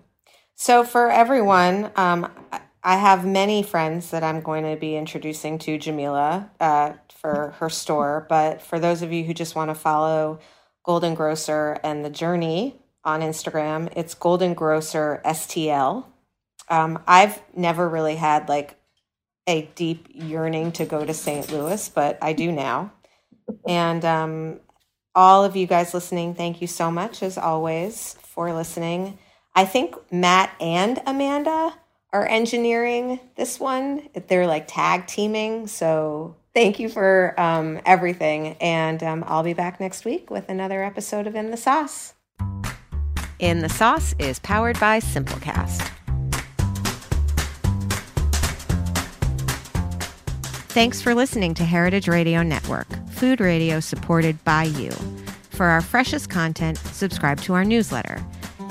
Speaker 7: So, for everyone, um, I have many friends that I'm going to be introducing to Jamila uh, for her store. But for those of you who just want to follow Golden Grocer and the journey on Instagram, it's Golden Grocer STL. Um, I've never really had like a deep yearning to go to St. Louis, but I do now. And um, all of you guys listening, thank you so much, as always, for listening. I think Matt and Amanda are engineering this one. They're like tag teaming. So thank you for um, everything. And um, I'll be back next week with another episode of In the Sauce.
Speaker 3: In the Sauce is powered by Simplecast.
Speaker 7: Thanks for listening to Heritage Radio Network, food radio supported by you. For our freshest content, subscribe to our newsletter.